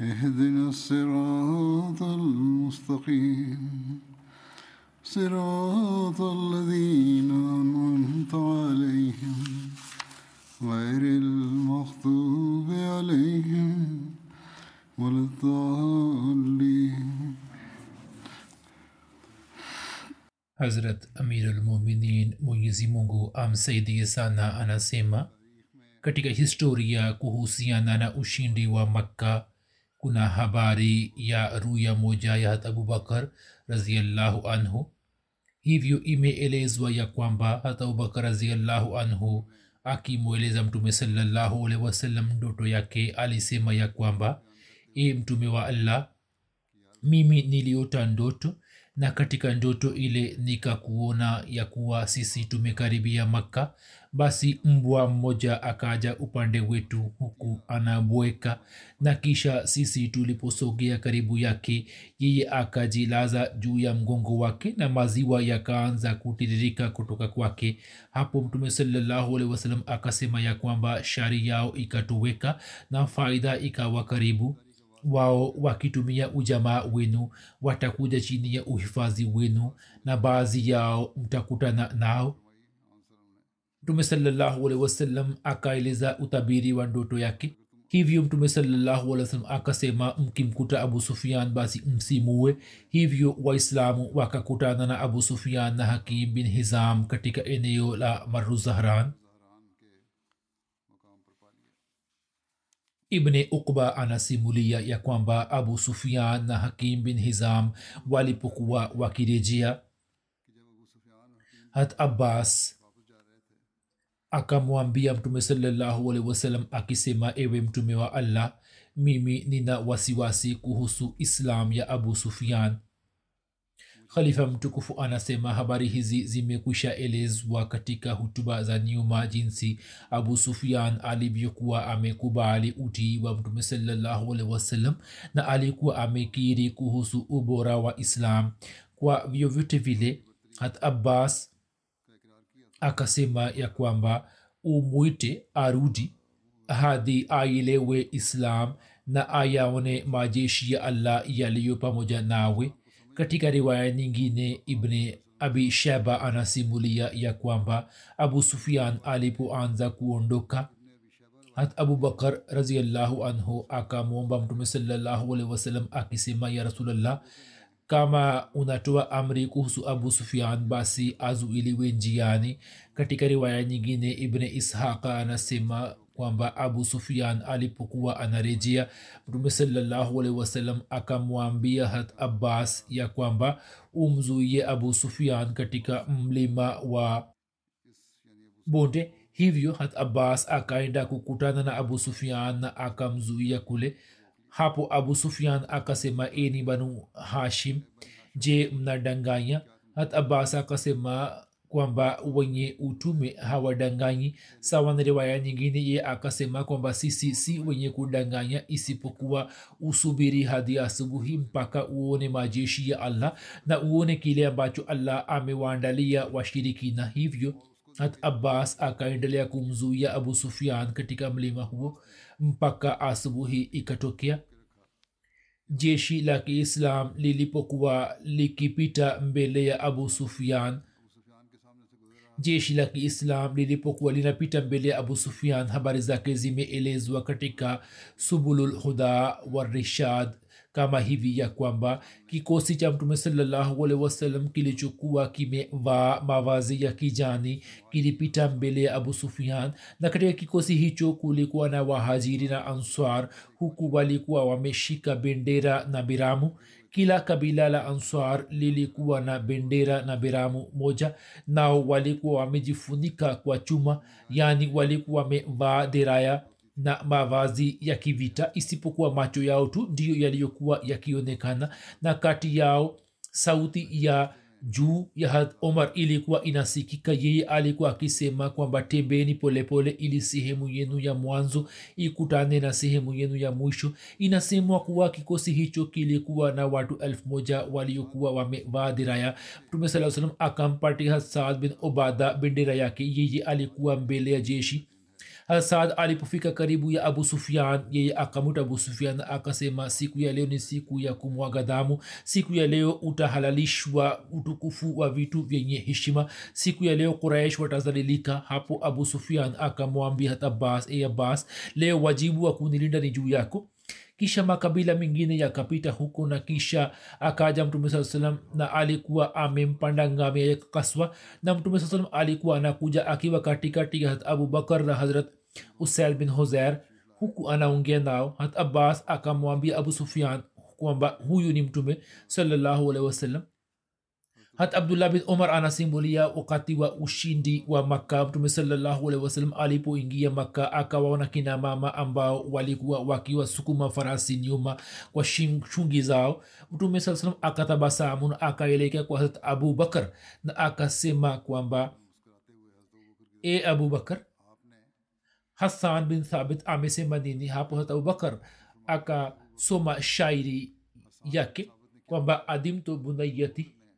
اهدنا الصراط المستقيم. صراط الذين أنعمت عليهم غير المغضوب عليهم ولا الضالين. حضرت امير المؤمنين منجزمونغو ام سيدي سانا أنا سيما كتيكا هيستوريا كوهوسيانا أنا اشيندي ومكه kuna habari ya ruya moja ya hat abubakar raziallahu anhu. Hivyo imeelezwa ya kwamba hat abubakar raziallahu anhu akimweleza mtume salallahu alehi wasallam ndoto yake alisema ya kwamba e mtume wa allah mimi niliota ndoto na katika ndoto ile nikakuona ya kuwa sisi tumekaribia makka basi mbwa mmoja akaja upande wetu huku anabweka na kisha sisi tuliposogea karibu yake yeye akajilaza juu ya mgongo wake na maziwa yakaanza kutiririka kutoka kwake. Hapo mtume salallahu akasema ya kwamba shari yao ikatoweka na faida ikawa karibu wao wakitumia ujamaa wenu watakuja chini ya uhifadhi wenu na baadhi yao mtakutana nao. Mtume salallahu alehi akaeleza utabiri wa ndoto yake. Hivyo mtume salallahu akasema mkimkuta abu sufian basi msimue hivyo waislamu wakakutana na abu sufian na hakim bin hizam katika eneo la maruzahran ibne ukba anasimulia ya kwamba abu sufian na hakim bin hizam walipokuwa wakirejea hat abbas akamwambia mtume salllahualhi wasalam akisema ewe mtume wa allah mimi nina wasiwasi kuhusu islam ya abu sufian khalifa mtukufu anasema habari hizi zimekwisha elezwa katika hutuba za nyuma jinsi abu sufian alivyokuwa amekubali utii wa mtume salllahualhi wasallam na alikuwa amekiri kuhusu ubora wa islam. Kwa vyovyote vile hat abbas akasema ya kwamba umwite arudi hadi ailewe islam na ayaone majeshi ya allah yaliyo pamoja nawe katika riwaya nyingine ibne abi sheba anasimulia ya kwamba abu sufian alipoanza kuondoka hat abubakar raziallahu anhu akamwomba mtume salallahu akisema ya rasulllah kama unatoa amri kuhusu abu sufian basi azuiliwe njiani. Katika riwaya nyingine ibne ishaqa anasema kwamba abu sufian alipokuwa anarejea mtume salallahu alehi wasallam akamwambia hat abbas ya kwamba umzuie abu sufian katika mlima wa bonde. Hivyo hat abbas akaenda kukutana na abu sufian na akamzuia kule. Hapo abu sufian akasema eni banu hashim je mnadanganya? Hat abbas akasema kwamba wenye utume hawadanganyi. Sawa na riwaya nyingine ye akasema kwamba sisi si wenye kudanganya isipokuwa usubiri hadi asubuhi mpaka uone majeshi ya allah na uone kile ambacho allah amewaandalia washirikina hivyo hat abbas akaendelea kumzuia abu sufian katika mlima huo mpaka asubuhi ikatokea. Jeshi la kiislam lilipokuwa likipita mbele ya abu sufian jeshi la kiislam lilipokuwa linapita mbele ya abu sufian habari zake zimeelezwa katika subululhuda warishad kama hivi ya kwamba kikosi cha mtume salllahualhi wasallam kilichokuwa kimevaa mavazi ya kijani kilipita mbele ya abu sufian na katika kikosi hicho kulikuwa na wahajiri na answar huku walikuwa wameshika bendera na biramu kila kabila la answar lilikuwa na bendera na biramu moja nao walikuwa wamejifunika kwa chuma yaani walikuwa wamevaa deraya na mavazi ya kivita isipokuwa macho yao tu ndiyo yaliyokuwa yakionekana na kati yao sauti ya juu ya had omar ilikuwa inasikika yeye alikuwa akisema kwamba tembeni polepole ili sehemu yenu ya mwanzo ikutane na sehemu yenu ya mwisho. Inasemwa kuwa kikosi hicho kilikuwa na watu elfu moja waliokuwa wamevaa diraya mtume saa salam akampatia saad bin obada bendera yake. Yeye alikuwa mbele ya jeshi hasad alipofika karibu ya abu sufian yeye akamwita abu sufian akasema siku ya leo ni siku ya kumwaga damu. Siku ya leo utahalalishwa utukufu wa vitu vyenye heshima. Siku ya leo kuraish watazalilika. Hapo abu sufian akamwambia hata abbas e abbas leo wajibu wa kunilinda ni juu yako kisha makabila mengine yakapita huko na kisha akaja mtume saa salam na alikuwa amempanda ngamia ya kaswa na mtume saa salam alikuwa anakuja akiwa katikati ya hat abubakar na hazrat usaid bin hozer huku anaongea nao hat abbas akamwambia abu sufian kwamba huyu ni mtume salallahu alaihi wasallam hat abdullah bin omar anasimulia wakati wa ushindi wa makka mtume salallahu alaihi wasallam alipoingia makka akawaona kina mama ambao walikuwa wakiwasukuma farasi nyuma kwa shungi zao mtume saa salam akatabasamu na akaelekea kwa hat abubakar na akasema kwamba e abubakar hasan bin thabit amesema nini hapo hat abubakar akasoma shairi yake kwamba adimtu bunayati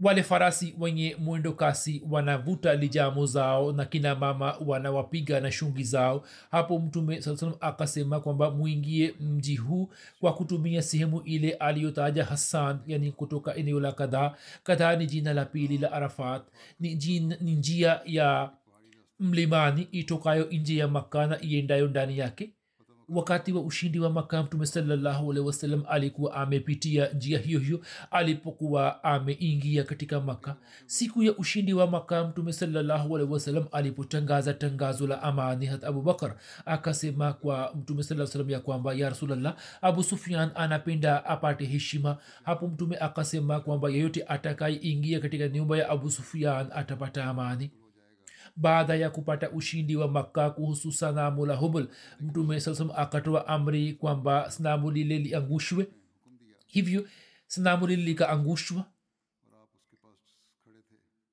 wale farasi wenye mwendo kasi wanavuta lijamu zao na kina mama wanawapiga na shungi zao. Hapo mtume saa akasema kwamba mwingie mji huu kwa kutumia sehemu ile aliyotaja hassan yani kutoka eneo la kadhaa kadhaa ni jina la pili la arafat. Ni njia ya mlimani itokayo nje ya makana iendayo ndani yake wakati wa ushindi wa maka mtume salllahualhi wasallam alikuwa amepitia njia hiyo hiyo alipokuwa ameingia katika maka siku ya ushindi wa maka mtume salllahualhi wasallam alipotangaza tangazo la amani hat abubakar akasema kwa mtume saa ya kwamba ya rasulllah abu sufian anapenda apate heshima. Hapo mtume akasema kwamba yeyote atakayeingia katika nyumba ya abu sufian atapata amani baada ya kupata ushindi wa makka kuhusu sanamu la hubl mtume saam akatoa amri kwamba sanamu lile liangushwe. Hivyo sanamu lile likaangushwa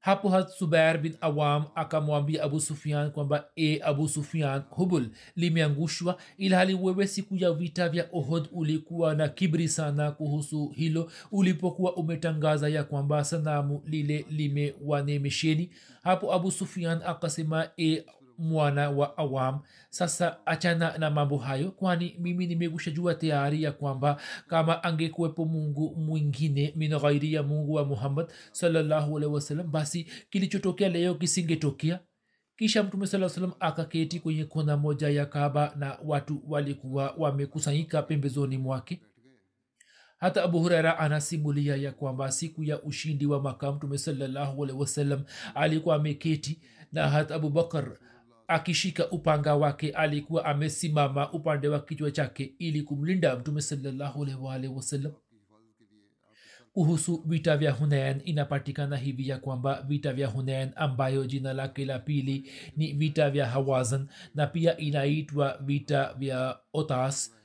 hapo ha subair bin awam akamwambia abu sufian kwamba e abu sufian hubul limeangushwa ilhali wewe siku ya vita vya ohod ulikuwa na kibri sana kuhusu hilo ulipokuwa umetangaza ya kwamba sanamu lile limewanemesheni. Hapo abu sufian akasema e mwana wa awam. Sasa achana na mambo hayo kwani mimi nimegusha jua tayari ya kwamba kama angekuwepo mungu mwingine min ghairi ya mungu wa muhammad salllahualhi wasalam basi kilichotokea leo kisingetokea. Kisha mtume saa salam akaketi kwenye kona moja ya kaba na watu walikuwa wamekusanyika pembezoni mwake. Hata abu huraira anasimulia ya kwamba siku ya ushindi wa maka mtume salllahualhi wasalam alikuwa ameketi na hata abubakar akishika upanga wake alikuwa amesimama upande wa kichwa chake ili kumlinda mtume salllahualwalhi wasalam kuhusu vita vya hunain inapatikana hivi ya kwamba vita vya hunain ambayo jina lake la pili ni vita vya hawazan na pia inaitwa vita vya otas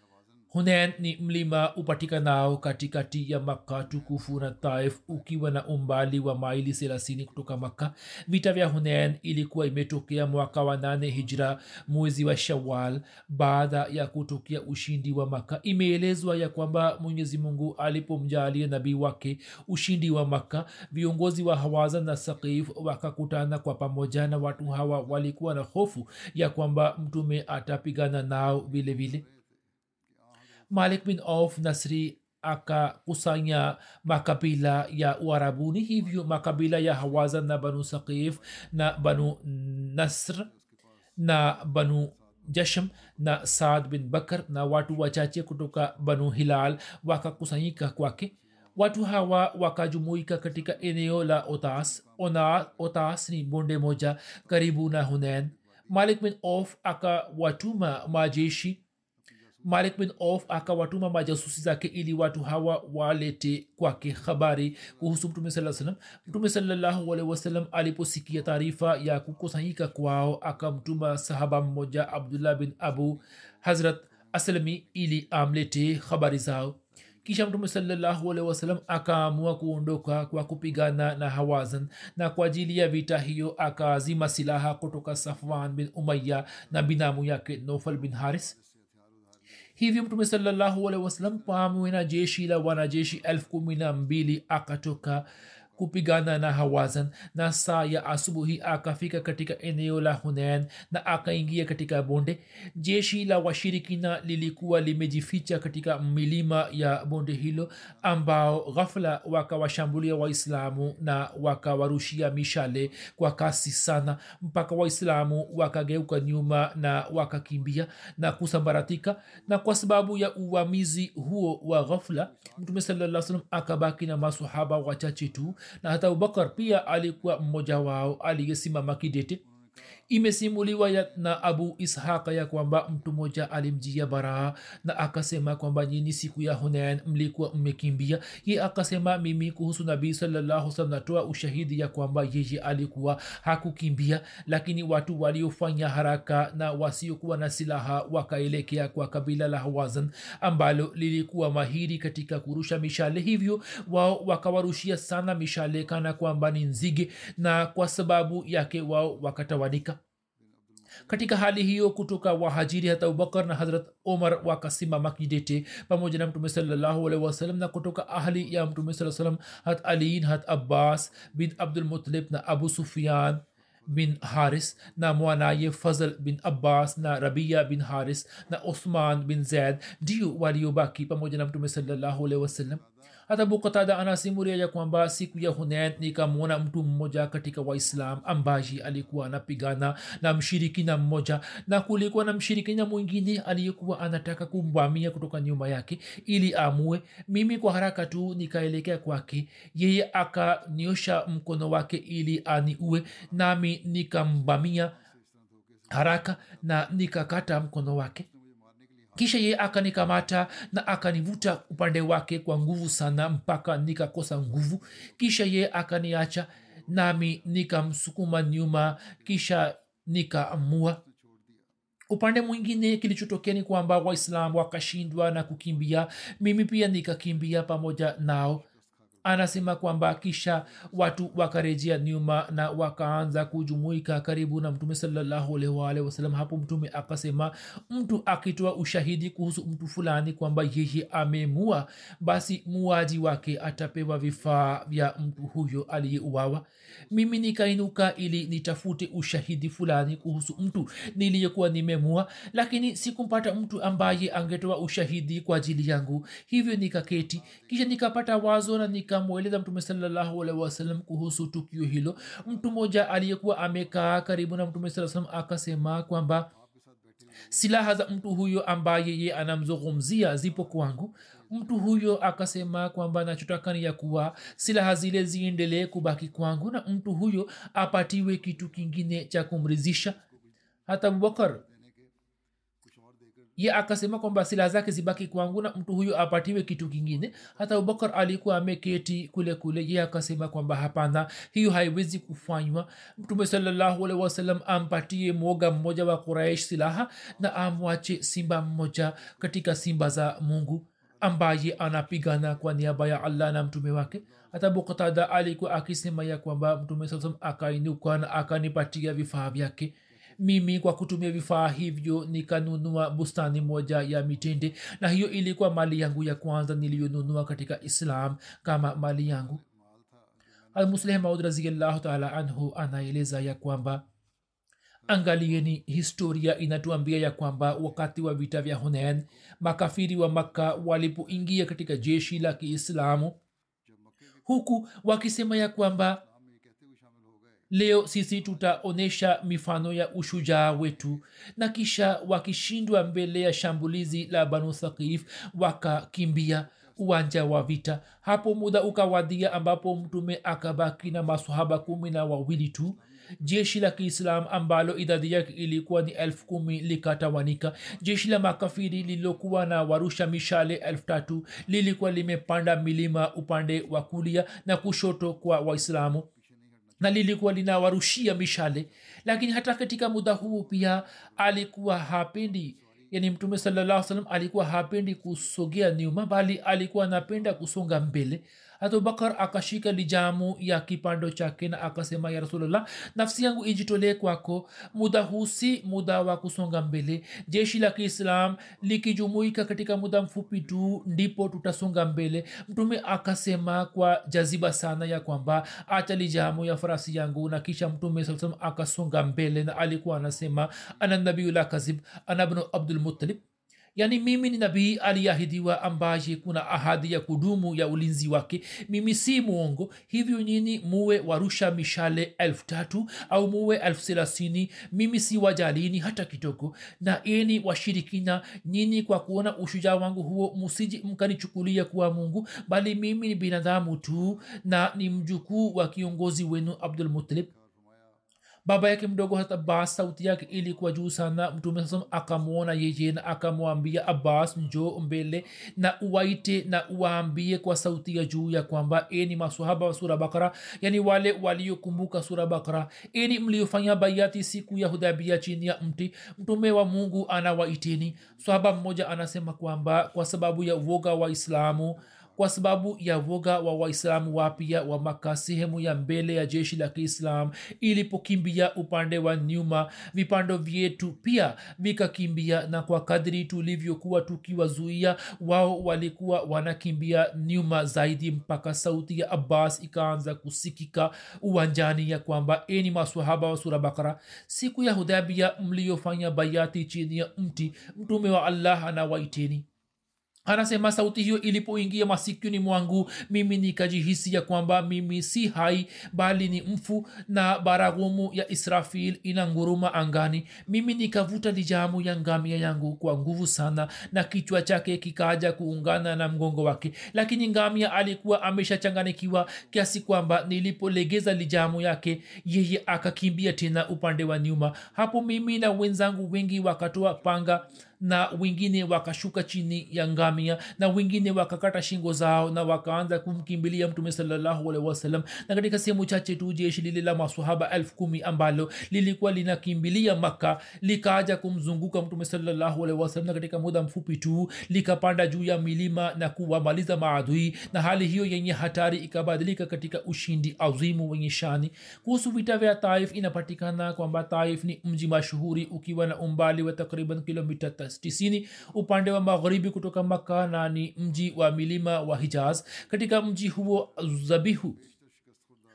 hunen ni mlima upatikanao katikati ya makka tukufu na taif ukiwa na umbali wa maili thelathini kutoka makka. Vita vya hunen ilikuwa imetokea mwaka wa nane hijra mwezi wa shawal baada ya kutokea ushindi wa makka imeelezwa ya kwamba mwenyezi mungu alipomjalia nabii wake ushindi wa makka viongozi wa hawaza na sakif wakakutana kwa pamoja na watu hawa walikuwa na hofu ya kwamba mtume atapigana nao vile vile malik bin auf nasri akakusanya makabila ya uarabuni hivyo makabila ya hawaza na banu sakif na banu nasr na banu jashm na saad bin bakar na watu wachache kutoka banu hilal wakakusanyika kwake. Watu hawa wakajumuika katika eneo la otas. Ona, otas ni bonde moja karibu na hunen malik bin of akawatuma majeshi malik bin of akawatuma majasusi zake ili watu hawa walete kwake habari kuhusu mtume saa salam mtume salallahu wasalam aliposikia taarifa ya kukusanyika kwao akamtuma sahaba mmoja abdullah bin abu hazrat aslami ili amlete habari zao. Kisha mtume salallahu wasalam akaamua kuondoka kwa kupigana na hawazan na kwa ajili ya vita hiyo akaazima silaha kutoka safwan bin umaya na binamu yake nofal bin haris hivyo mtume salallahu alehi wasallam pamoja na jeshi la wanajeshi elfu kumi na mbili akatoka kupigana na hawazan na saa ya asubuhi akafika katika eneo la hunain na akaingia katika bonde. Jeshi la washirikina lilikuwa limejificha katika milima ya bonde hilo ambao ghafla wakawashambulia waislamu na wakawarushia mishale kwa kasi sana mpaka waislamu wakageuka nyuma na wakakimbia na kusambaratika. Na kwa sababu ya uvamizi huo wa ghafla mtume salam akabaki na masahaba wachache tu na hata abubakar pia alikuwa mmoja wao aliyesimama kidete imesimuliwa na abu ishaqa ya kwamba mtu mmoja alimjia baraa na akasema kwamba nyini siku ya hunain mlikuwa mmekimbia. Ye akasema mimi kuhusu nabii salalahusalam natoa ushahidi ya kwamba yeye alikuwa hakukimbia. Lakini watu waliofanya haraka na wasiokuwa na silaha wakaelekea kwa kabila la hawazan ambalo lilikuwa mahiri katika kurusha mishale. Hivyo wao wakawarushia sana mishale kana kwamba ni nzige na kwa sababu yake wao wakatawanika katika hali hiyo kutoka wahajiri hata abubakar na hazrat omar wakasimama kidete pamoja na mtume salallahu alaihi wasallam na kutoka ahli ya mtume saa salam hat aliin hat abbas bin abdulmutalib na abu sufian bin haris na mwanaye fazl bin abbas na rabia bin haris na uthman bin zaid ndio waliobaki pamoja na mtume salallahu alaihi wasallam hata bukatada anasimuria ya kwamba siku ya hunen nikamwona mtu mmoja katika waislam ambaye alikuwa anapigana na mshirikina mmoja na kulikuwa na mshirikina mwingine aliyekuwa anataka kumvamia kutoka nyuma yake ili amue. Mimi kwa haraka tu nikaelekea kwake. Yeye akaniosha mkono wake ili aniue nami nikamvamia haraka na nikakata mkono wake kisha yeye akanikamata na akanivuta upande wake kwa nguvu sana mpaka nikakosa nguvu. Kisha yeye akaniacha nami nikamsukuma nyuma kisha nikaamua. Upande mwingine kilichotokea ni kwamba waislam wakashindwa na kukimbia. Mimi pia nikakimbia pamoja nao anasema kwamba kisha watu wakarejea nyuma na wakaanza kujumuika karibu na mtume salllahualwalh wasalam hapo mtume akasema mtu akitoa ushahidi kuhusu mtu fulani kwamba yeye amemua basi muaji wake atapewa vifaa vya mtu huyo aliyeuawa mimi nikainuka ili nitafute ushahidi fulani kuhusu mtu niliyekuwa nimemua lakini sikumpata mtu ambaye angetoa ushahidi kwa ajili yangu. Hivyo nikaketi kisha nikapata wazo na nikamweleza mtume sawasalam wasalam kuhusu tukio hilo. Mtu mmoja aliyekuwa amekaa karibu na mtume saa salam akasema kwamba silaha za mtu huyo ambaye ye anamzungumzia zipo kwangu. Mtu huyo akasema kwamba nachotaka ni ya kuwa silaha zile ziendelee kubaki kwangu na mtu huyo apatiwe kitu kingine cha kumrizisha hata abubakar ye akasema kwamba silaha zake zibaki kwangu na mtu huyo apatiwe kitu kingine. Hata abubakar alikuwa ameketi kule kule. Ye akasema kwamba hapana hiyo haiwezi kufanywa. Mtume salallahu alaihi wasallam ampatie mwoga mmoja wa kuraish silaha na amwache simba mmoja katika simba za mungu ambaye anapigana kwa niaba ya allah na mtume wake. Hata buktada alikuwa akisema ya kwamba mtume saa akainuka na akanipatia vifaa vyake mimi kwa kutumia vifaa hivyo nikanunua bustani moja ya mitende. Na hiyo ilikuwa mali yangu ya kwanza niliyonunua katika islam kama mali yangu. Almusleh raziallahu taala anhu anaeleza ya kwamba angalieni historia inatuambia ya kwamba wakati wa vita vya hunen makafiri wa makka walipoingia katika jeshi la kiislamu huku wakisema ya kwamba leo sisi tutaonyesha mifano ya ushujaa wetu na kisha wakishindwa mbele ya shambulizi la banu thaqif wakakimbia uwanja wa vita. Hapo muda ukawadhia ambapo mtume akabaki na masahaba kumi na wawili tu. Jeshi la kiislam ambalo idadi yake ilikuwa ni elfu kumi likatawanika jeshi la makafiri lililokuwa na warusha mishale elfu tatu lilikuwa limepanda milima upande wa kulia na kushoto kwa waislamu na lilikuwa linawarushia mishale. Lakini hata katika muda huu pia alikuwa hapendi yani mtume salallah salam alikuwa hapendi kusogea nyuma bali alikuwa anapenda kusonga mbele abubakar akashika lijamu ya kipando chake na akasema ya rasulllah nafsi yangu ijitolee kwako. Muda husi muda wa kusonga mbele. Jeshi la kiislam likijumuika katika muda mfupi tu ndipo tutasonga mbele. Mtume akasema kwa jaziba sana ya kwamba acha lijamu ya farasi yangu. Na kisha mtume akasonga mbele na alikuwa anasema ana nabiula kazib ana bnu abdulmutalib yaani mimi ni nabii aliyeahidiwa ambaye kuna ahadi ya kudumu ya ulinzi wake. Mimi si mwongo. Hivyo nyini muwe warusha mishale elfu tatu au muwe elfu thelathini. Mimi si wajalini hata kidogo na eni washirikina. Nyini kwa kuona ushujaa wangu huo musiji mkanichukulia kuwa mungu bali mimi ni binadamu tu na ni mjukuu wa kiongozi wenu abdulmutalib baba yake mdogo hata abbas sauti yake ilikuwa juu sana. Mtume sasam akamwona yeye na akamwambia abbas njo mbele na uwaite na uwaambie kwa sauti ya juu ya kwamba eni masahaba wa sura bakara yani wale waliokumbuka sura bakara eni mliofanya baiati siku ya hudhabia chini ya mti mtume wa mungu anawaiteni. Sahaba mmoja anasema kwamba kwa sababu ya uoga wa islamu kwa sababu ya woga wa waislamu wapya wa maka sehemu ya mbele ya jeshi la kiislam ilipokimbia upande wa nyuma vipando vyetu pia vikakimbia na kwa kadri tulivyokuwa tukiwazuia wao walikuwa wanakimbia nyuma zaidi mpaka sauti ya abbas ikaanza kusikika uwanjani ya kwamba eni maswahaba wa sura bakara siku ya hudhabia mliyofanya bayati chini ya mti mtume wa allah anawaiteni anasema sauti hiyo ilipoingia masikioni mwangu mimi nikajihisi ya kwamba mimi si hai bali ni mfu na baragumu ya israfil ina nguruma angani. Mimi nikavuta lijamu ya ngamia yangu kwa nguvu sana na kichwa chake kikaja kuungana na mgongo wake. Lakini ngamia alikuwa ameshachanganikiwa kiasi kwamba nilipolegeza lijamu yake yeye akakimbia tena upande wa nyuma. Hapo mimi na wenzangu wengi wakatoa panga na wengine wakashuka chini ya ngamia na wengine wakakata shingo zao na wakaanza kumkimbilia mtume sawasalam na katika sehemu chache tu jeshi lile la masahaba elfu kumi ambalo lilikuwa linakimbilia makka likaaja kumzunguka mtume sawasalam na katika muda mfupi tu likapanda juu ya milima na kuwamaliza maadui. Na hali hiyo yenye hatari ikabadilika katika ushindi azimu wenye shani. Kuhusu vita vya taif inapatikana kwamba taif ni mji mashuhuri ukiwa na umbali wa takriban kilomita tisini upande wa magharibi kutoka maka na ni mji wa milima wa hijaz. Katika mji huo zabihu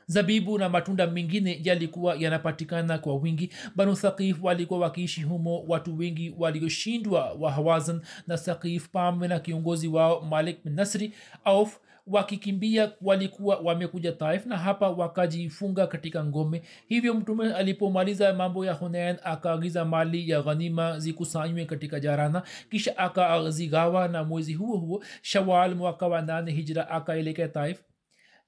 zabibu na matunda mengine yalikuwa yanapatikana kwa wingi. Banu thaqif walikuwa wakiishi humo. Watu wengi walioshindwa wa hawazan na thaqif pamwe na kiongozi wao malik bin nasri auf wakikimbia walikuwa wamekuja taif na hapa wakajifunga katika ngome. Hivyo mtume alipomaliza mambo ya hunain akaagiza mali ya ghanima zikusanywe katika jarana kisha akazigawa na mwezi huo huo shawal mwaka wa nane hijra akaelekea taif.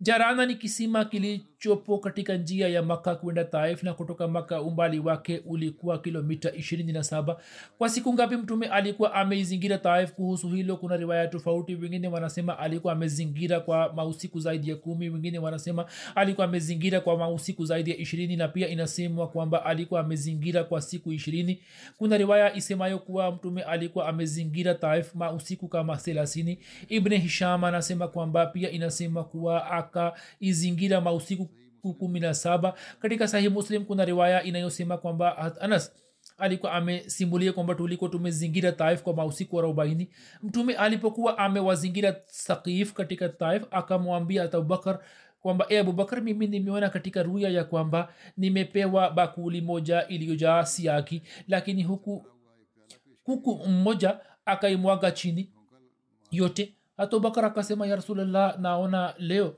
Jarana ni kisima kili kilichopo katika njia ya maka kwenda taif na kutoka maka umbali wake ulikuwa kilomita 27 kwa siku ngapi mtume alikuwa ameizingira taif? Kuhusu hilo kuna riwaya tofauti. Wengine wanasema alikuwa amezingira kwa mausiku zaidi ya kumi. Wengine wanasema alikuwa amezingira kwa mausiku zaidi ya ishirini na pia inasemwa kwamba alikuwa amezingira kwa siku ishirini. Kuna riwaya isemayo kuwa mtume alikuwa amezingira taif mausiku kama thelathini. Ibne hisham anasema kwamba pia inasema kuwa akaizingira mausiku kumi na saba. Katika sahih muslim kuna riwaya inayosema kwamba anas alikuwa amesimulia kwamba tuliko tumezingira taif kwa mausiku arobaini. Mtume alipokuwa amewazingira sakif katika taif akamwambia abubakar kwamba e abubakar mimi nimeona katika ruya ya kwamba nimepewa bakuli moja iliyojaa siaki lakini huku kuku mmoja akaimwaga chini yote. Hata abubakar akasema ya rasulllah naona leo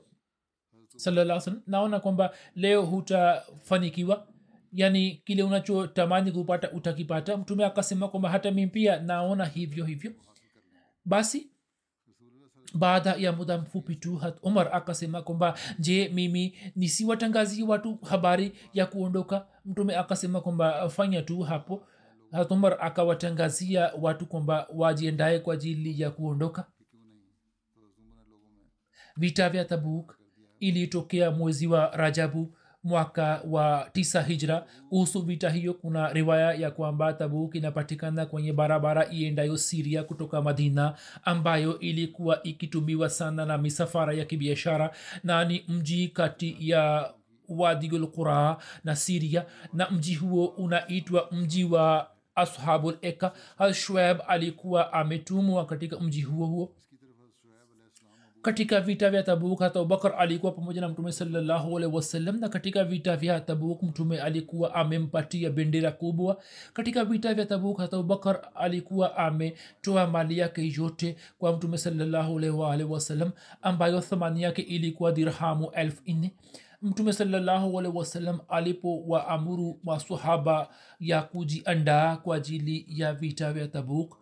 salaa naona kwamba leo hutafanikiwa. Yani kile unachotamani kupata utakipata. Mtume akasema kwamba hata mi pia naona hivyo hivyo. Basi baada ya muda mfupi tu umar akasema kwamba je mimi nisiwatangazie watu habari ya kuondoka? Mtume akasema kwamba fanya tu hapo. Hat umar akawatangazia watu kwamba wajiendaye kwa ajili ya kuondoka. Vita vya tabuk ilitokea mwezi wa rajabu mwaka wa tisa hijra. Kuhusu vita hiyo kuna riwaya ya kwamba tabuk inapatikana kwenye barabara iendayo siria kutoka madina ambayo ilikuwa ikitumiwa sana na misafara ya kibiashara na ni mji kati ya wadigulquraa na siria na mji huo unaitwa mji wa ashabul eka. Alshweb alikuwa ametumwa katika mji huo huo katika vita vya tabuk hata abubakar alikuwa pamoja na mtume wasallam na katika vita vya tabuk mtume alikuwa amempatia bendera kubwa. Katika vita vya tabuk hata abubakar alikuwa ametoa mali yake yote kwa mtume wasallam ambayo thamani yake ilikuwa dirhamu elfu nne. Mtume salallahu wasallam alipowaamuru masahaba ya kujiandaa kwa ajili ya vita vya tabuk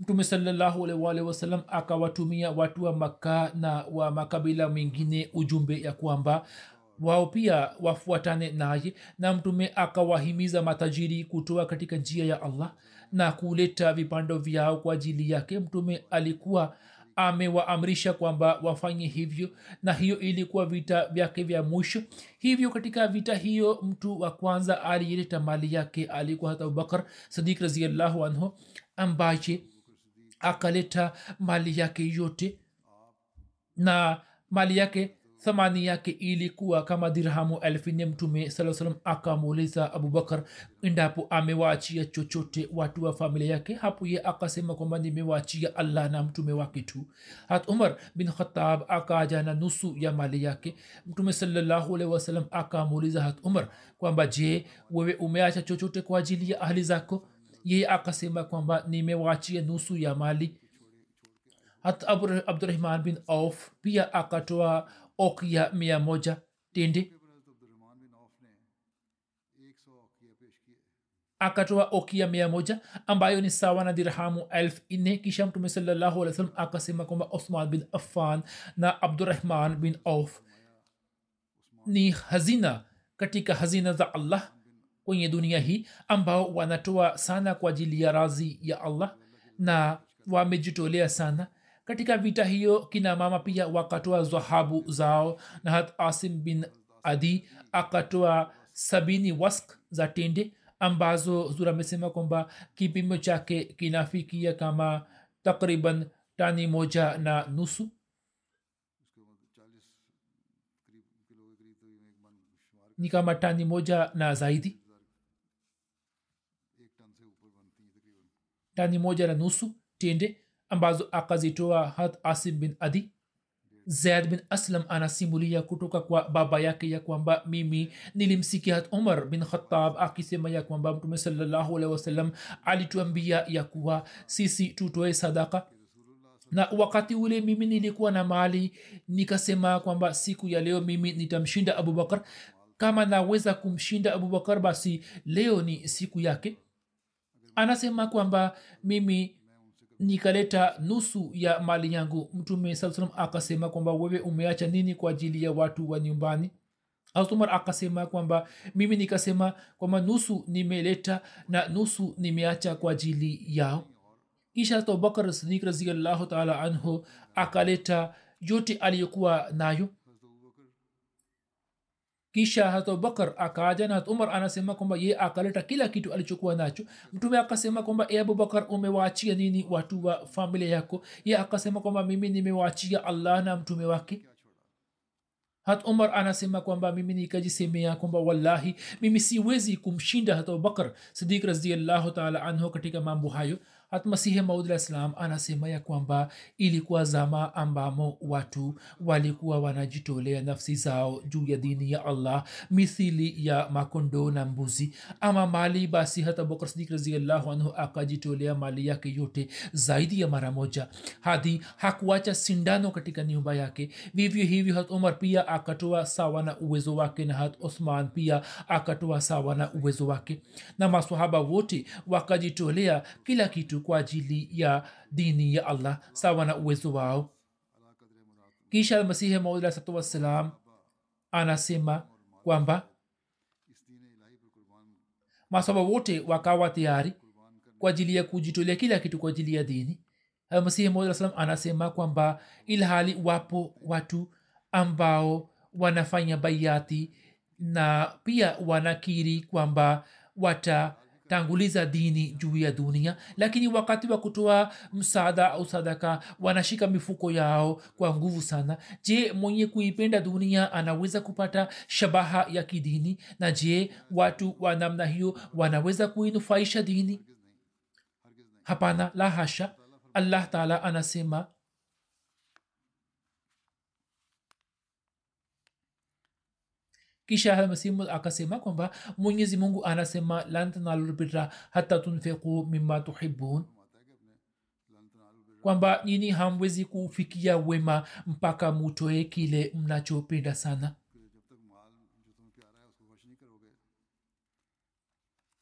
mtume salllahualwal wasalam akawatumia watu wa makka na wa makabila mengine ujumbe ya kwamba wao pia wafuatane naye na mtume akawahimiza matajiri kutoa katika njia ya allah na kuleta vipando vyao kwa ajili yake. Mtume alikuwa amewaamrisha kwamba wafanye hivyo na hiyo ilikuwa vita vyake vya mwisho. Hivyo katika vita hiyo mtu wa kwanza aliyeleta mali yake alikuwa hata abubakar sadik raziallahu anhu ambaye akaleta mali yake yote. Na mali yake thamani yake ilikuwa kama dirhamu elfine mtume saa salam akamuuliza abubakar endapo amewaachia chochote watu wa familia yake? Hapo ye akasema kwamba nimewaachia allah na mtume wake tu. Hat umar bin khatab akaja na nusu ya mali yake. Mtume salllahualhi wasalam akamuuliza hat umar kwamba je wewe umeacha chochote kwa ajili ya ahli zako yeye akasema kwamba nimewaachia nusu ya mali hata abdurahman bin auf pia akatoa ok ya mia moja tende akatoa okia mia moja ambayo ni sawa na dirhamu elfu nne kisha mtume salallahu alih wasallam akasema kwamba osman bin affan na abdurahman bin auf ni hazina katika hazina za allah kwenye dunia hii ambao wanatoa sana kwa ajili ya razi ya allah na wamejitolea sana. Katika vita hiyo kina mama pia wakatoa dhahabu zao na hat asim bin adi akatoa sabini wask za tende ambazo zura amesema kwamba kipimo chake kinafikia kama takriban tani moja na nusu. Ni kama tani moja na zaidi tani moja na nusu tende ambazo akazitoa had asim bin adi. Zaid bin aslam anasimulia kutoka kwa baba yake ya kwamba mimi nilimsikia hat umar bin khatab akisema ya kwamba mtume wasallam alituambia ya kuwa sisi tutoe sadaka. Na wakati ule mimi nilikuwa na mali nikasema kwamba siku ya leo mimi nitamshinda abubakar kama naweza kumshinda abubakar basi leo ni siku yake anasema kwamba mimi nikaleta nusu ya mali yangu. Mtume saa salam akasema kwamba wewe umeacha nini kwa ajili ya watu wa nyumbani? Umar akasema kwamba mimi nikasema kwamba nusu nimeleta na nusu nimeacha kwa ajili yao. Kisha abubakar sidik raziallahu taala anhu akaleta yote aliyokuwa nayo kisha hat abubakar akaja na hat umar anasema kwamba ye akaleta kila kitu alichokuwa nacho. Mtume akasema kwamba e abubakar umewaachia nini watu wa familia yako? Ye akasema kwamba mimi nimewaachia allah na mtume wake. Hat umar anasema kwamba mimi nikajisemea kwamba wallahi mimi siwezi kumshinda hat abubakar sidik raziallahu taala anhu katika mambo hayo hat masihi maudlah anasema ya kwamba ilikuwa zama ambamo watu walikuwa wanajitolea nafsi zao juu ya dini ya allah mithili ya makondo na mbuzi. Ama mali basi hata abubakar sidik raziallahu anhu akajitolea mali yake yote zaidi ya mara moja. Hadi hakuacha sindano katika nyumba yake. Vivyo hivyo hat umar pia akatoa sawa na uwezo wake na hat uthman pia akatoa sawa na uwezo wake. Na masahaba wote wakajitolea kila kitu kwa ajili ya dini ya allah. Sawa na uwezo wao. Kisha masihi maudlah satu wassalam anasema kwamba masaba wote wakawa tayari kwa ajili ya kujitolea kila kitu kwa ajili ya dini. Masihi maud salam anasema kwamba ilhali wapo watu ambao wanafanya baiati na pia wanakiri kwamba watatanguliza dini juu ya dunia lakini wakati wa kutoa msaada au sadaka wanashika mifuko yao kwa nguvu sana. Je mwenye kuipenda dunia anaweza kupata shabaha ya kidini? Na je watu wa namna hiyo wanaweza kuinufaisha dini? Hapana la hasha. Allah taala anasema kisha masimu akasema kwamba mwenyezi mungu anasema lan hata tunfiku mima tuhibun kwamba nyini hamwezi kufikia wema mpaka mutoe kile mnachopenda sana.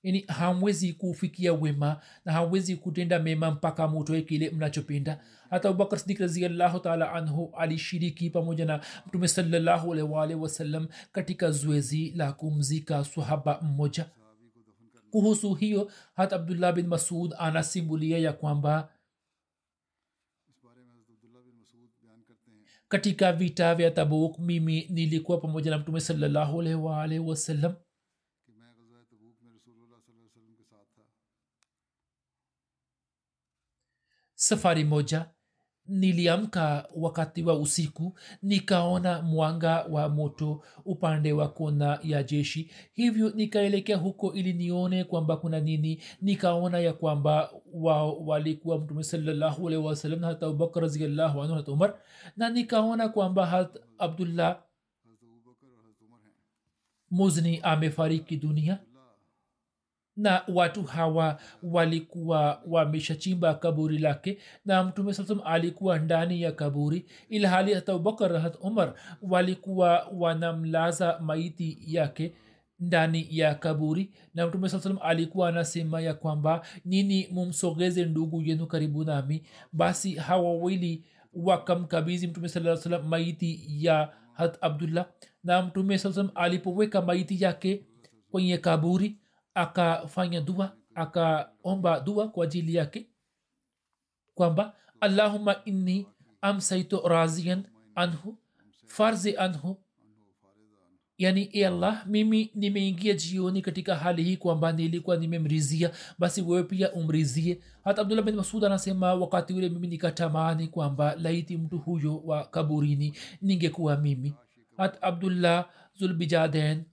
Yani hamwezi kufikia wema na hamwezi kutenda mema mpaka mutoe kile mnachopenda hata abubakar sidik raziallahu taala anhu alishiriki pamoja na mtume salllahualwalh wasallam katika zoezi la kumzika sahaba mmoja. Kuhusu hiyo hata abdullah bin masud anasimulia ya kwamba katika vita vya tabuk mimi nilikuwa pamoja na mtume salllahualwalh wasallam safari moja niliamka wakati wa usiku nikaona mwanga wa moto upande wa kona ya jeshi. Hivyo nikaelekea huko ili nione kwamba kuna nini. Nikaona ya kwamba wao walikuwa mtume salallahu alaihi wasallam na hata abubakar raziallahu anhu hata umar. Na nikaona kwamba hat abdullah muzni amefariki dunia na watu hawa walikuwa wameshachimba kaburi lake na mtume saa alikuwa ndani ya kaburi ilhali hata abubakar hat umar walikuwa wanamlaza maiti yake ndani ya kaburi. Na mtume saa salam alikuwa anasema ya kwamba nini mumsogeze ndugu yenu karibu nami? Basi hawa wawili wakamkabizi mtume saa salam maiti ya hat abdullah. Na mtume saa salam alipoweka maiti yake kwenye kaburi akafanya dua akaomba dua kwa ajili yake kwamba allahuma inni amsaitu razian anhu farzi anhu. Yani e allah mimi nimeingia jioni katika hali hii kwamba nilikuwa nimemrizia basi wewe pia umrizie. Hata abdullah bin masud anasema wakati ule mimi nikatamani kwamba laiti mtu huyo wa kaburini ningekuwa mimi. Hata abdullah zulbijaden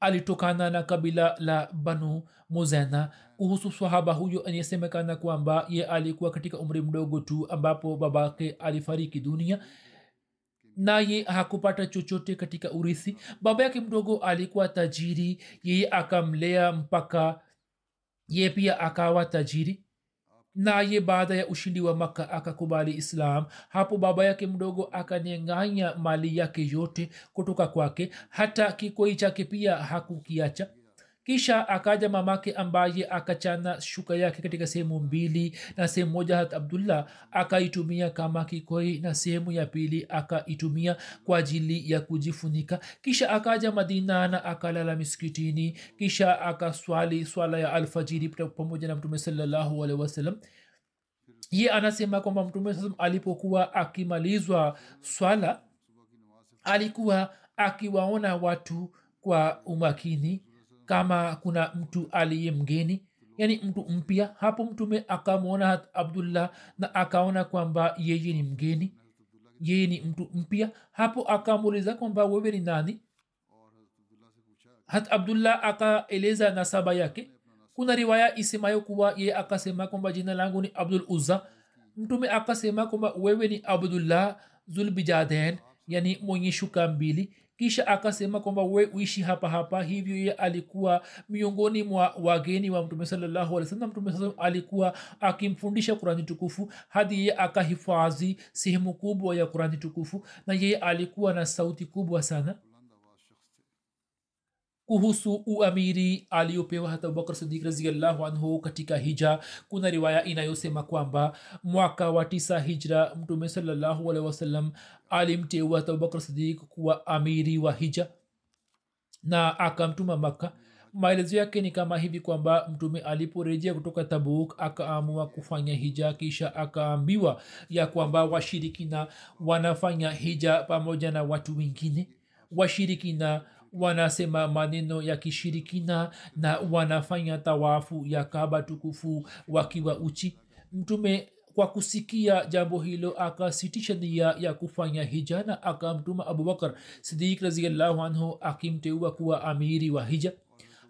alitokana na kabila la banu muzena. Kuhusu swahaba huyo anayesemekana kwamba ye alikuwa katika umri mdogo tu ambapo babake alifariki dunia naye hakupata chochote katika urithi. Baba yake mdogo alikuwa tajiri yeye akamlea mpaka ye pia akawa tajiri naye baada ya ushindi wa makka akakubali islam. Hapo baba yake mdogo akanyeng'anya mali yake yote kutoka kwake. Hata kikoi chake pia hakukiacha kisha akaja mamake ambaye akachana shuka yake katika sehemu mbili na sehemu moja hat abdullah akaitumia kama kikoi na sehemu ya pili akaitumia kwa ajili ya kujifunika. Kisha akaja madina na akalala miskitini kisha akaswali swala ya alfajiri pamoja na mtume salallahu alehi wasallam. Ye anasema kwamba mtume saa alipokuwa akimalizwa swala alikuwa akiwaona watu kwa umakini kama kuna mtu aliye mgeni yani mtu mpya. Hapo mtume akamwona abdullah na akaona kwamba yeye ni mgeni yeye ni mtu mpya. Hapo akamuuliza kwamba wewe ni nani? Hat abdullah akaeleza nasaba yake. Kuna riwaya isemayo kuwa yeye akasema kwamba jina langu ni abdul uzza. Mtume akasema kwamba wewe ni abdullah zulbijaden yani mwenye shuka mbili kisha akasema kwamba we uishi hapa hapa. Hivyo ye alikuwa miongoni mwa wageni wa mtume salallahu mtume saa alikuwa akimfundisha kurani tukufu hadi yeye akahifadhi sehemu kubwa ya kurani tukufu na yeye alikuwa na sauti kubwa sana kuhusu uamiri aliyopewa hata abubakar sidik raziallahu anhu katika hija. Kuna riwaya inayosema kwamba mwaka wa tisa hijra mtume salallahu wasallam alimteua abubakar sidik kuwa amiri wa hija na akamtuma makka. Maelezo yake ni kama hivi kwamba mtume aliporejea kutoka tabuk akaamua kufanya hija kisha akaambiwa ya kwamba washirikina wanafanya hija pamoja na watu wengine. Washirikina wanasema maneno ya kishirikina na wanafanya tawafu ya kaba tukufu wakiwa uchi. Mtume kwa kusikia jambo hilo akasitisha nia ya kufanya hija na akamtuma abubakar sidik raziallahu anhu akimteua kuwa amiri wa hija.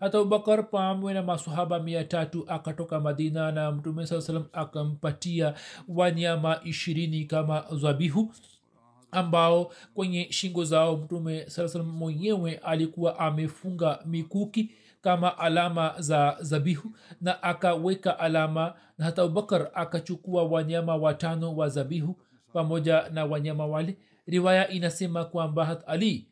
Hata abubakar pamwe na masahaba mia tatu akatoka madina na mtume saa salam akampatia wanyama ishirini kama zabihu ambao kwenye shingo zao mtume saa salam mwenyewe alikuwa amefunga mikuki kama alama za zabihu na akaweka alama na hata abubakar akachukua wanyama watano wa zabihu pamoja na wanyama wale. Riwaya inasema kwamba hat ali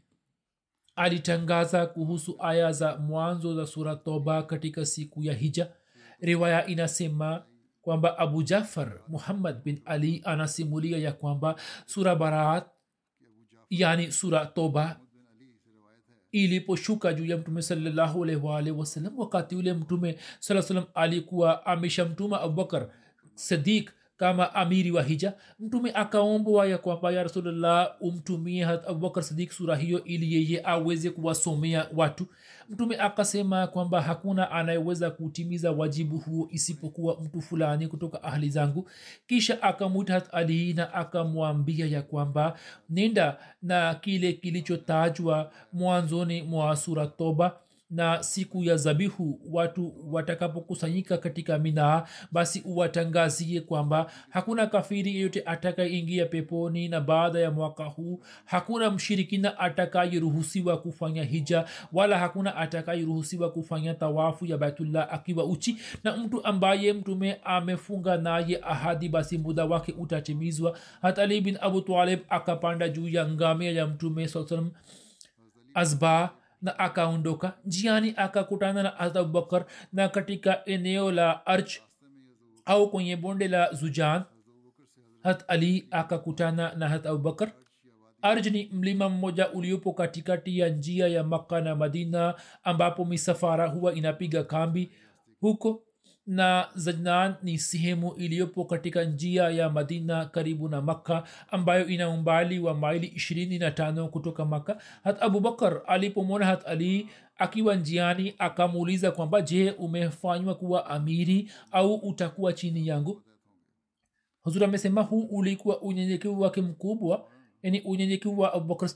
alitangaza kuhusu aya za mwanzo za sura toba katika siku ya hija. Riwaya inasema kwamba abu jafar muhammad bin ali anasimulia ya kwamba sura baraat yani sura toba iliposhuka juu ya mtume salallahu alaihi wasallam wakati ule mtume saa salam alikuwa ameshamtuma abubakar sadik kama amiri wa hija mtume akaombwa ya kwamba ya rasulllah umtumie abubakar sidik sura hiyo ili yeye aweze kuwasomea watu. Mtume akasema kwamba hakuna anayeweza kutimiza wajibu huo isipokuwa mtu fulani kutoka ahli zangu. Kisha akamwita hat ali na akamwambia ya kwamba nenda na kile kilichotajwa mwanzoni mwa sura toba na siku ya zabihu watu watakapokusanyika katika minaa basi uwatangazie kwamba hakuna kafiri yeyote atakayeingia peponi na baada ya mwaka huu hakuna mshirikina atakayeruhusiwa kufanya hija wala hakuna atakayeruhusiwa kufanya tawafu ya baitullah akiwa uchi. Na mtu ambaye mtume amefunga naye ahadi basi muda wake utatimizwa. Hatali bin abu talib akapanda juu ya ngamia ya mtume saa salam azba na akaondoka. Njiani akakutana na abubakar na katika eneo la arch au kwenye bonde la zujan. Hat ali akakutana na hat abubakar arj ni mlima mmoja uliopo katikati ya njia ya makka na madina ambapo misafara huwa inapiga kambi. Huko na zajnan ni sehemu iliyopo katika njia ya madina karibu na makka ambayo ina umbali wa maili 25 kutoka makka. Hat abubakar alipomwona hat ali akiwa njiani akamuuliza kwamba je umefanywa kuwa amiri au utakuwa chini yangu? Huzur amesema huu ulikuwa unyenyekevu wake mkubwa yani unyenyekevu wa abubakar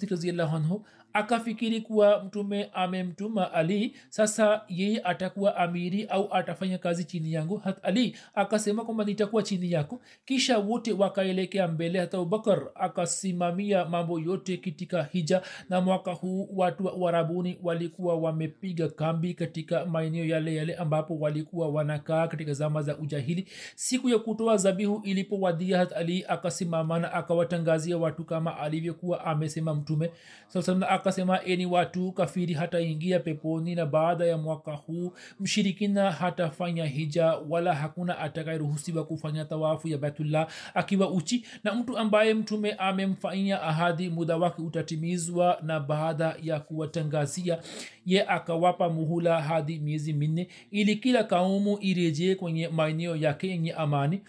anhu akafikiri kuwa mtume amemtuma ali sasa yeye atakuwa amiri au atafanya kazi chini yangu. Hat ali akasema kwamba nitakuwa chini yako. Kisha wote wakaelekea mbele hata abubakar akasimamia mambo yote katika hija. Na mwaka huu watu wa uarabuni walikuwa wamepiga kambi katika maeneo yale yale ambapo walikuwa wanakaa katika zama za ujahili. Siku ya kutoa zabihu ilipowadia hat ali akasimama na akawatangazia watu kama alivyokuwa amesema mtume. Saa akasema eni watu kafiri hataingia peponi na baada ya mwaka huu mshirikina hatafanya hija wala hakuna atakayeruhusiwa kufanya tawafu ya baitullah akiwa uchi na mtu ambaye mtume amemfanyia ahadi muda wake utatimizwa na baada ya kuwatangazia ye akawapa muhula hadi miezi minne ili kila kaumu irejee kwenye maeneo yake yenye amani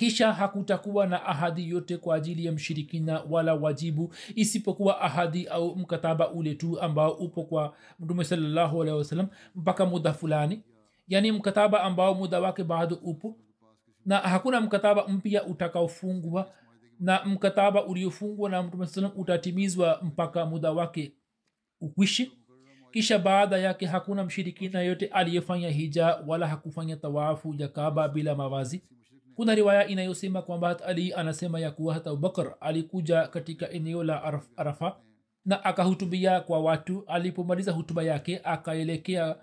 kisha hakutakuwa na ahadi yote kwa ajili ya mshirikina wala wajibu isipokuwa ahadi au mkataba ule tu ambao upo kwa mtume salallahu alehi wasallam mpaka muda fulani. Yaani mkataba ambao muda wake bado upo. Na hakuna mkataba mpya utakaofungwa na mkataba uliofungwa na mtume salam utatimizwa mpaka muda wake ukwishi kisha baada yake hakuna mshirikina yote aliyefanya hija wala hakufanya tawafu ya kaba bila mawazi kuna riwaya inayosema kwamba ali anasema ya kuwa hata abubakar alikuja katika eneo la Araf, arafa na akahutubia kwa watu. Alipomaliza hutuba yake akaelekea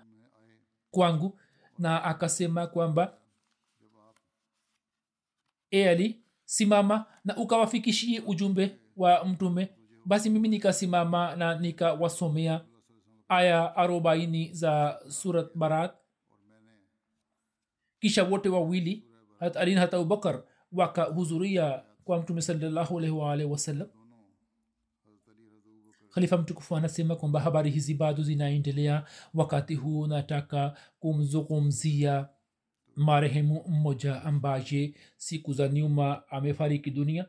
kwangu na akasema kwamba e ali simama na ukawafikishie ujumbe wa mtume. Basi mimi nikasimama na nikawasomea aya arobaini za surat barat. Kisha wote wawili hat ali abubakar wakahudhuria kwa mtume salallahu alaihi waalihi wasallam. Khalifa mtukufu anasema kwamba habari hizi bado zinaendelea wakati huu. Nataka kumzungumzia marehemu mmoja ambaye siku za nyuma amefariki dunia.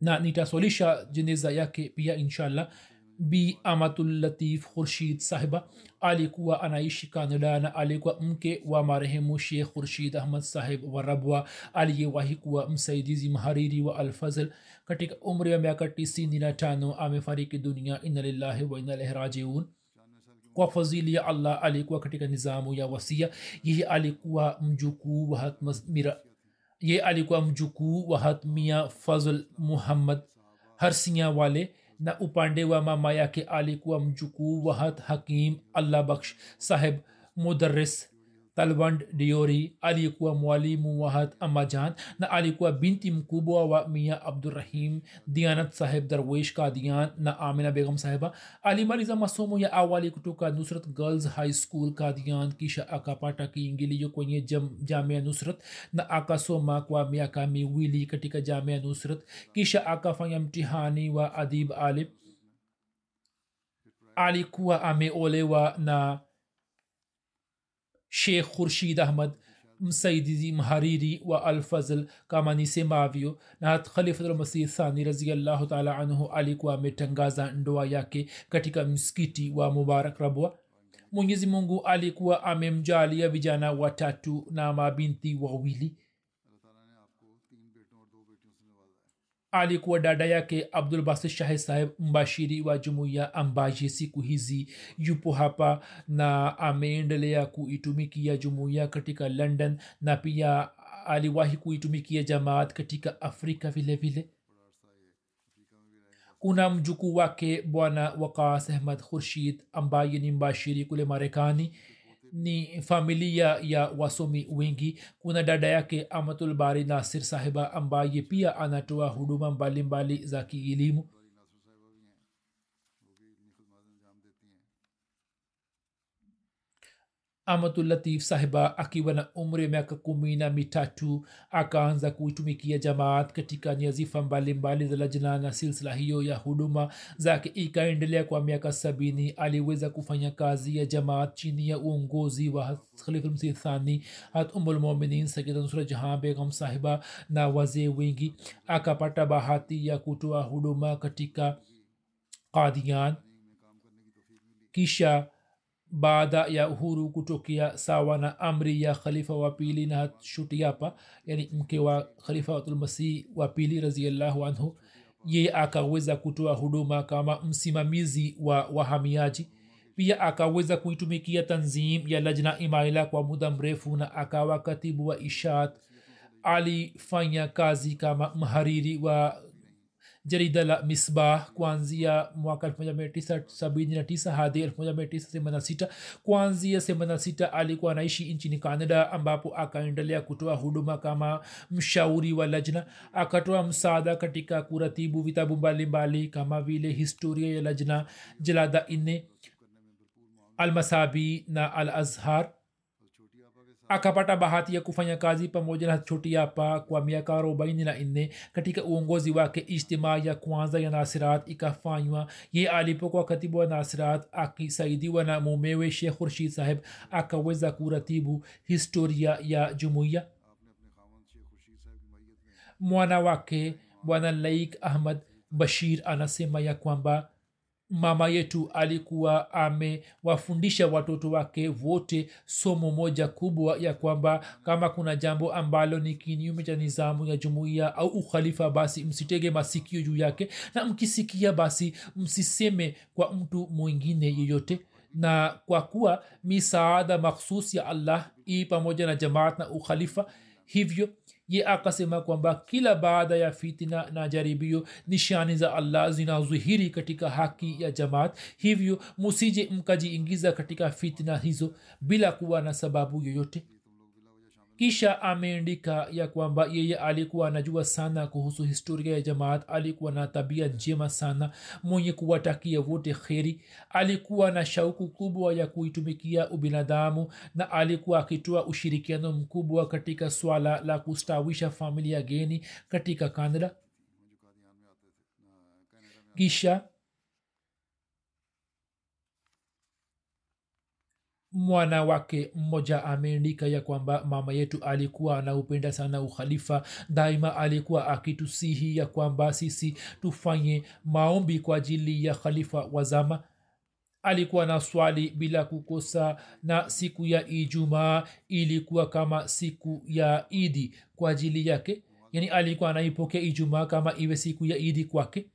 Na nitaswalisha jeneza yake pia inshallah bi amatulatif khurshid sahiba alikuwa anaishi kanada na alikuwa mke wa marehemu shekh khurshid ahmad sahib wa rabwa aliyewahi kuwa msaidizi mhariri wa alfazl katika umri wa miaka tisini na tano amefariki dunia ina lillahi wa ina ilaihi rajiun kwa fadhili ya allah alikuwa katika nizamu ya wasia yeye alikuwa mjukuu wa hatmira ye alikuwa mjukuu wa hatmia fazl muhammad harsinya wale na upande wa mama yake alikuwa mjukuu wa hat hakim allah baksh saheb mudaris talwand diori alikuwa mwalimu wa hat amajan na alikuwa binti mkubwa wa mia abdurahim dianat saheb darwesh kadian na amina begum sahiba alimaliza masomo ya awali kutoka nusrat girls high school kadian kisha akapata kiingilio kwenye jam, jamia nusrat na akasoma kwa miaka miwili katika jamia nusrat kisha akafanya mtihani wa adib alib alikuwa ameolewa na shekh khurshid ahmad msaidizi mhariri wa alfazl kama nisemavyo na hat khalifatulmasih thani raziallahu taala anhu alikuwa ametangaza ndoa yake katika msikiti wa mubarak rabwa mwenyezi mungu alikuwa amemjalia vijana watatu na mabinti wawili alikuwa dada yake abdul basir shahi saheb mbashiri wa jumuiya ambaye siku hizi yupo hapa na ameendelea kuitumikia jumuiya katika london na pia aliwahi kuitumikia jamaat katika afrika vile vile. Kuna mjukuu wake bwana wakas ahmad khurshid ambaye ni mbashiri kule marekani ni familia ya wasomi wengi. Kuna dada yake amatulbari nasir sahiba ambaye pia anatoa huduma mbalimbali mbali za kielimu amatulatif sahiba akiwa na umri wa miaka kumi na mitatu akaanza kuitumikia jamaat katika nyazifa mbalimbali za lajna na silsila hiyo ya huduma zake. Ikaendelea kwa miaka sabini aliweza kufanya kazi ya jamaat chini ya uongozi wa khalifulmsih thani hat umulmuminin sayida nusra jahan begam sahiba na wazee wengi. Akapata bahati ya kutoa huduma katika kadian kisha baada ya uhuru kutokea sawa na amri ya khalifa wa pili na shutiapa yani mke wa khalifa watulmasih wa pili raziallahu anhu ye akaweza kutoa huduma kama msimamizi wa wahamiaji. Pia akaweza kuitumikia tanzim ya lajna imaila kwa muda mrefu na akawa katibu wa ishat alifanya kazi kama mhariri wa jarida la misbah kuanzia mwaka 1979 hadi 1986 kuanzia 86 alikuwa anaishi nchini canada ambapo akaendelea kutoa huduma kama mshauri wa lajna. Akatoa msaada katika kuratibu vitabu mbalimbali kama vile historia ya lajna jalada inne almasabi na al azhar akapata bahati ya kufanya kazi pamoja na choti apa kwa miaka arobaini na nne katika uongozi wake. Ijtimaa ya kwanza ya nasirat ikafanywa ye alipokuwa katibu wa nasirat akisaidiwa na mumewe shekh khurshid saheb akaweza kuratibu historia ya jumuiya. Mwana wake bwana laik ahmad bashir anasema ya kwamba mama yetu alikuwa amewafundisha watoto wake wote somo moja kubwa ya kwamba kama kuna jambo ambalo ni kinyume cha nizamu ya jumuiya au ukhalifa basi msitege masikio juu yake. Na mkisikia basi msiseme kwa mtu mwingine yeyote. Na kwa kuwa misaada makhsus ya allah ii pamoja na jamaat na ukhalifa hivyo ye akasema kwamba kila baada ya fitina na jaribio nishani za allah zinazihiri katika haki ya jamaat. Hivyo musije mkajiingiza katika fitina hizo bila kuwa na sababu yoyote kisha ameandika ya kwamba yeye alikuwa anajua sana kuhusu historia ya jamaat alikuwa na tabia njema sana mwenye kuwatakia wote kheri alikuwa na shauku kubwa ya kuitumikia ubinadamu na alikuwa akitoa ushirikiano mkubwa katika swala la kustawisha familia geni katika kanada kisha mwana wake mmoja ameandika ya kwamba mama yetu alikuwa anaupenda sana ukhalifa. Daima alikuwa akitusihi ya kwamba sisi tufanye maombi kwa ajili ya khalifa wazama alikuwa na swali bila kukosa na siku ya ijumaa ilikuwa kama siku ya idi kwa ajili yake. Yani alikuwa anaipokea ijumaa kama iwe siku ya idi kwake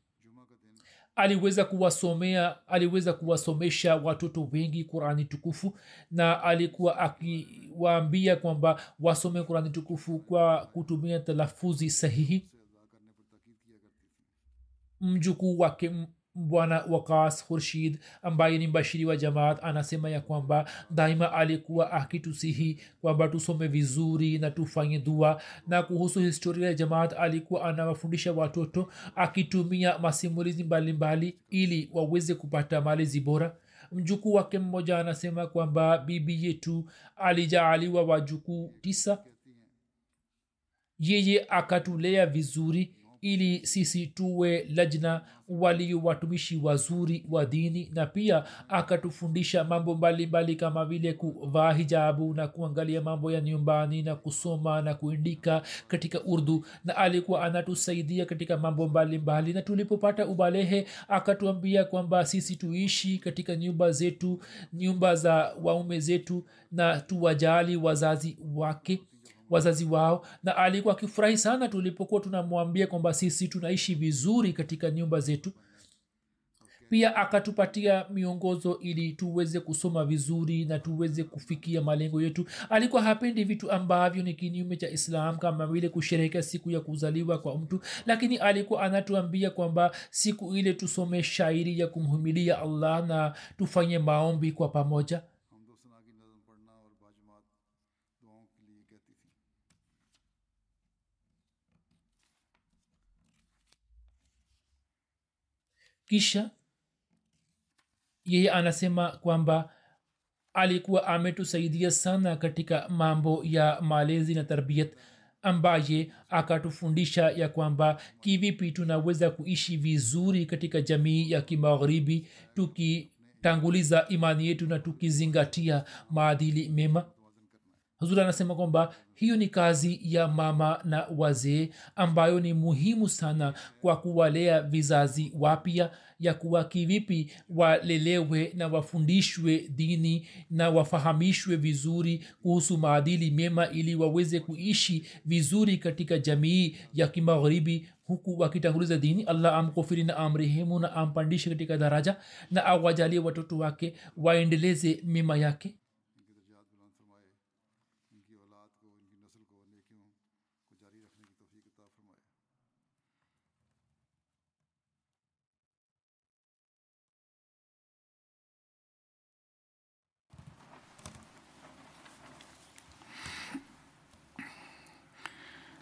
aliweza kuwasomea aliweza kuwasomesha watoto wengi qurani tukufu na alikuwa akiwaambia kwamba wasome qurani tukufu kwa kutumia talafuzi sahihi. Mjukuu wake bwana wakas khurshid ambaye ni mbashiri wa jamaat anasema ya kwamba daima alikuwa akitusihi kwamba tusome vizuri na tufanye dua. Na kuhusu historia ya jamaat alikuwa anawafundisha watoto akitumia masimulizi mbalimbali ili waweze kupata malezi bora. Mjukuu wake mmoja anasema kwamba bibi yetu alijaaliwa wajukuu tisa. Yeye akatulea vizuri ili sisi tuwe lajna walio watumishi wazuri wa dini na pia akatufundisha mambo mbalimbali kama vile kuvaa hijabu na kuangalia mambo ya nyumbani na kusoma na kuindika katika urdu. Na alikuwa anatusaidia katika mambo mbalimbali. Na tulipopata ubalehe akatuambia kwamba sisi tuishi katika nyumba zetu nyumba za waume zetu na tuwajali wazazi wake wazazi wao na alikuwa akifurahi sana tulipokuwa tunamwambia kwamba sisi tunaishi vizuri katika nyumba zetu. Pia akatupatia miongozo ili tuweze kusoma vizuri na tuweze kufikia malengo yetu. Alikuwa hapendi vitu ambavyo ni kinyume cha islam kama vile kusherehekea siku ya kuzaliwa kwa mtu. Lakini alikuwa anatuambia kwamba siku ile tusome shairi ya kumhumilia allah na tufanye maombi kwa pamoja kisha yeye anasema kwamba alikuwa ametusaidia sana katika mambo ya malezi na tarbiyat ambaye akatufundisha ya kwamba kivipi tunaweza kuishi vizuri katika jamii ya kimagharibi tukitanguliza imani yetu na tukizingatia maadili mema huzuri anasema kwamba hiyo ni kazi ya mama na wazee ambayo ni muhimu sana kwa kuwalea vizazi wapya ya kuwa kivipi walelewe na wafundishwe dini na wafahamishwe vizuri kuhusu maadili mema ili waweze kuishi vizuri katika jamii ya kimagharibi huku wakitanguliza dini. Allah amkofiri na amrehemu na ampandishe katika daraja na awajalie watoto wake waendeleze mema yake